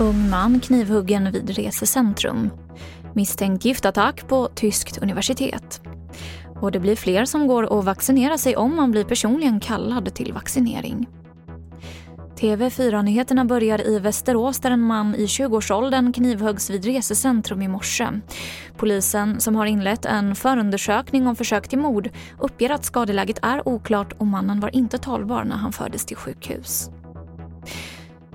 Ung man knivhuggen vid resecentrum. Misstänkt giftattack på tyskt universitet. Och det blir fler som går och vaccinerar sig om man blir personligen kallad till vaccinering. TV4-nyheterna börjar i Västerås där en man i 20-årsåldern knivhöggs vid resecentrum i morse. Polisen, som har inlett en förundersökning om försök till mord, uppger att skadeläget är oklart och mannen var inte talbar när han fördes till sjukhus.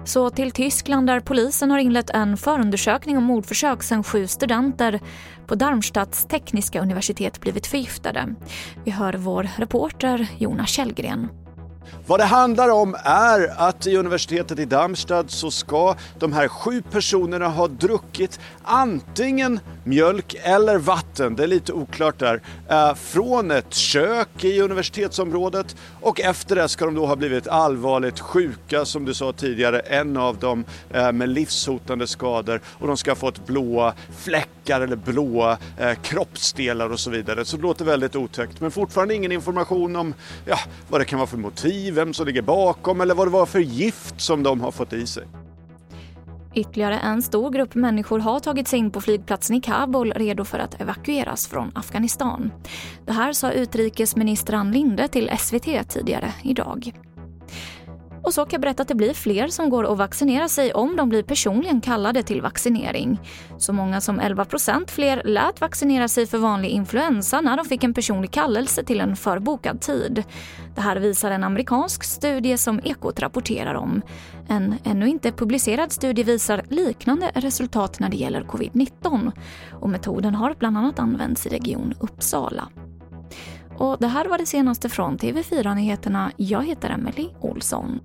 Så till Tyskland där polisen har inlett en förundersökning om mordförsök sedan sju studenter på Darmstadts tekniska universitet blivit förgiftade. Vi hör vår reporter Jonas Källgren. Vad det handlar om är att i universitetet i Darmstadt så ska de här sju personerna ha druckit antingen mjölk eller vatten, det är lite oklart där, eh, från ett kök i universitetsområdet. Och efter det ska de då ha blivit allvarligt sjuka som du sa tidigare, en av dem eh, med livshotande skador. Och de ska ha fått blåa fläckar eller blåa eh, kroppsdelar och så vidare. Så det låter väldigt otäckt. Men fortfarande ingen information om ja, vad det kan vara för motiv, vem som ligger bakom eller vad det var för gift som de har fått i sig. Ytterligare en stor grupp människor har tagit sig in på flygplatsen i Kabul redo för att evakueras från Afghanistan. Det här sa utrikesminister Ann Linde till SVT tidigare idag. Och så kan jag berätta att det blir fler som går och vaccinerar sig om de blir personligen kallade till vaccinering. Så många som 11% fler lät vaccinera sig för vanlig influensa när de fick en personlig kallelse till en förbokad tid. Det här visar en amerikansk studie som Ekot rapporterar om. En ännu inte publicerad studie visar liknande resultat när det gäller covid-19 och metoden har bland annat använts i Region Uppsala. Och det här var det senaste från TV4 Nyheterna. Jag heter Emily Olsson.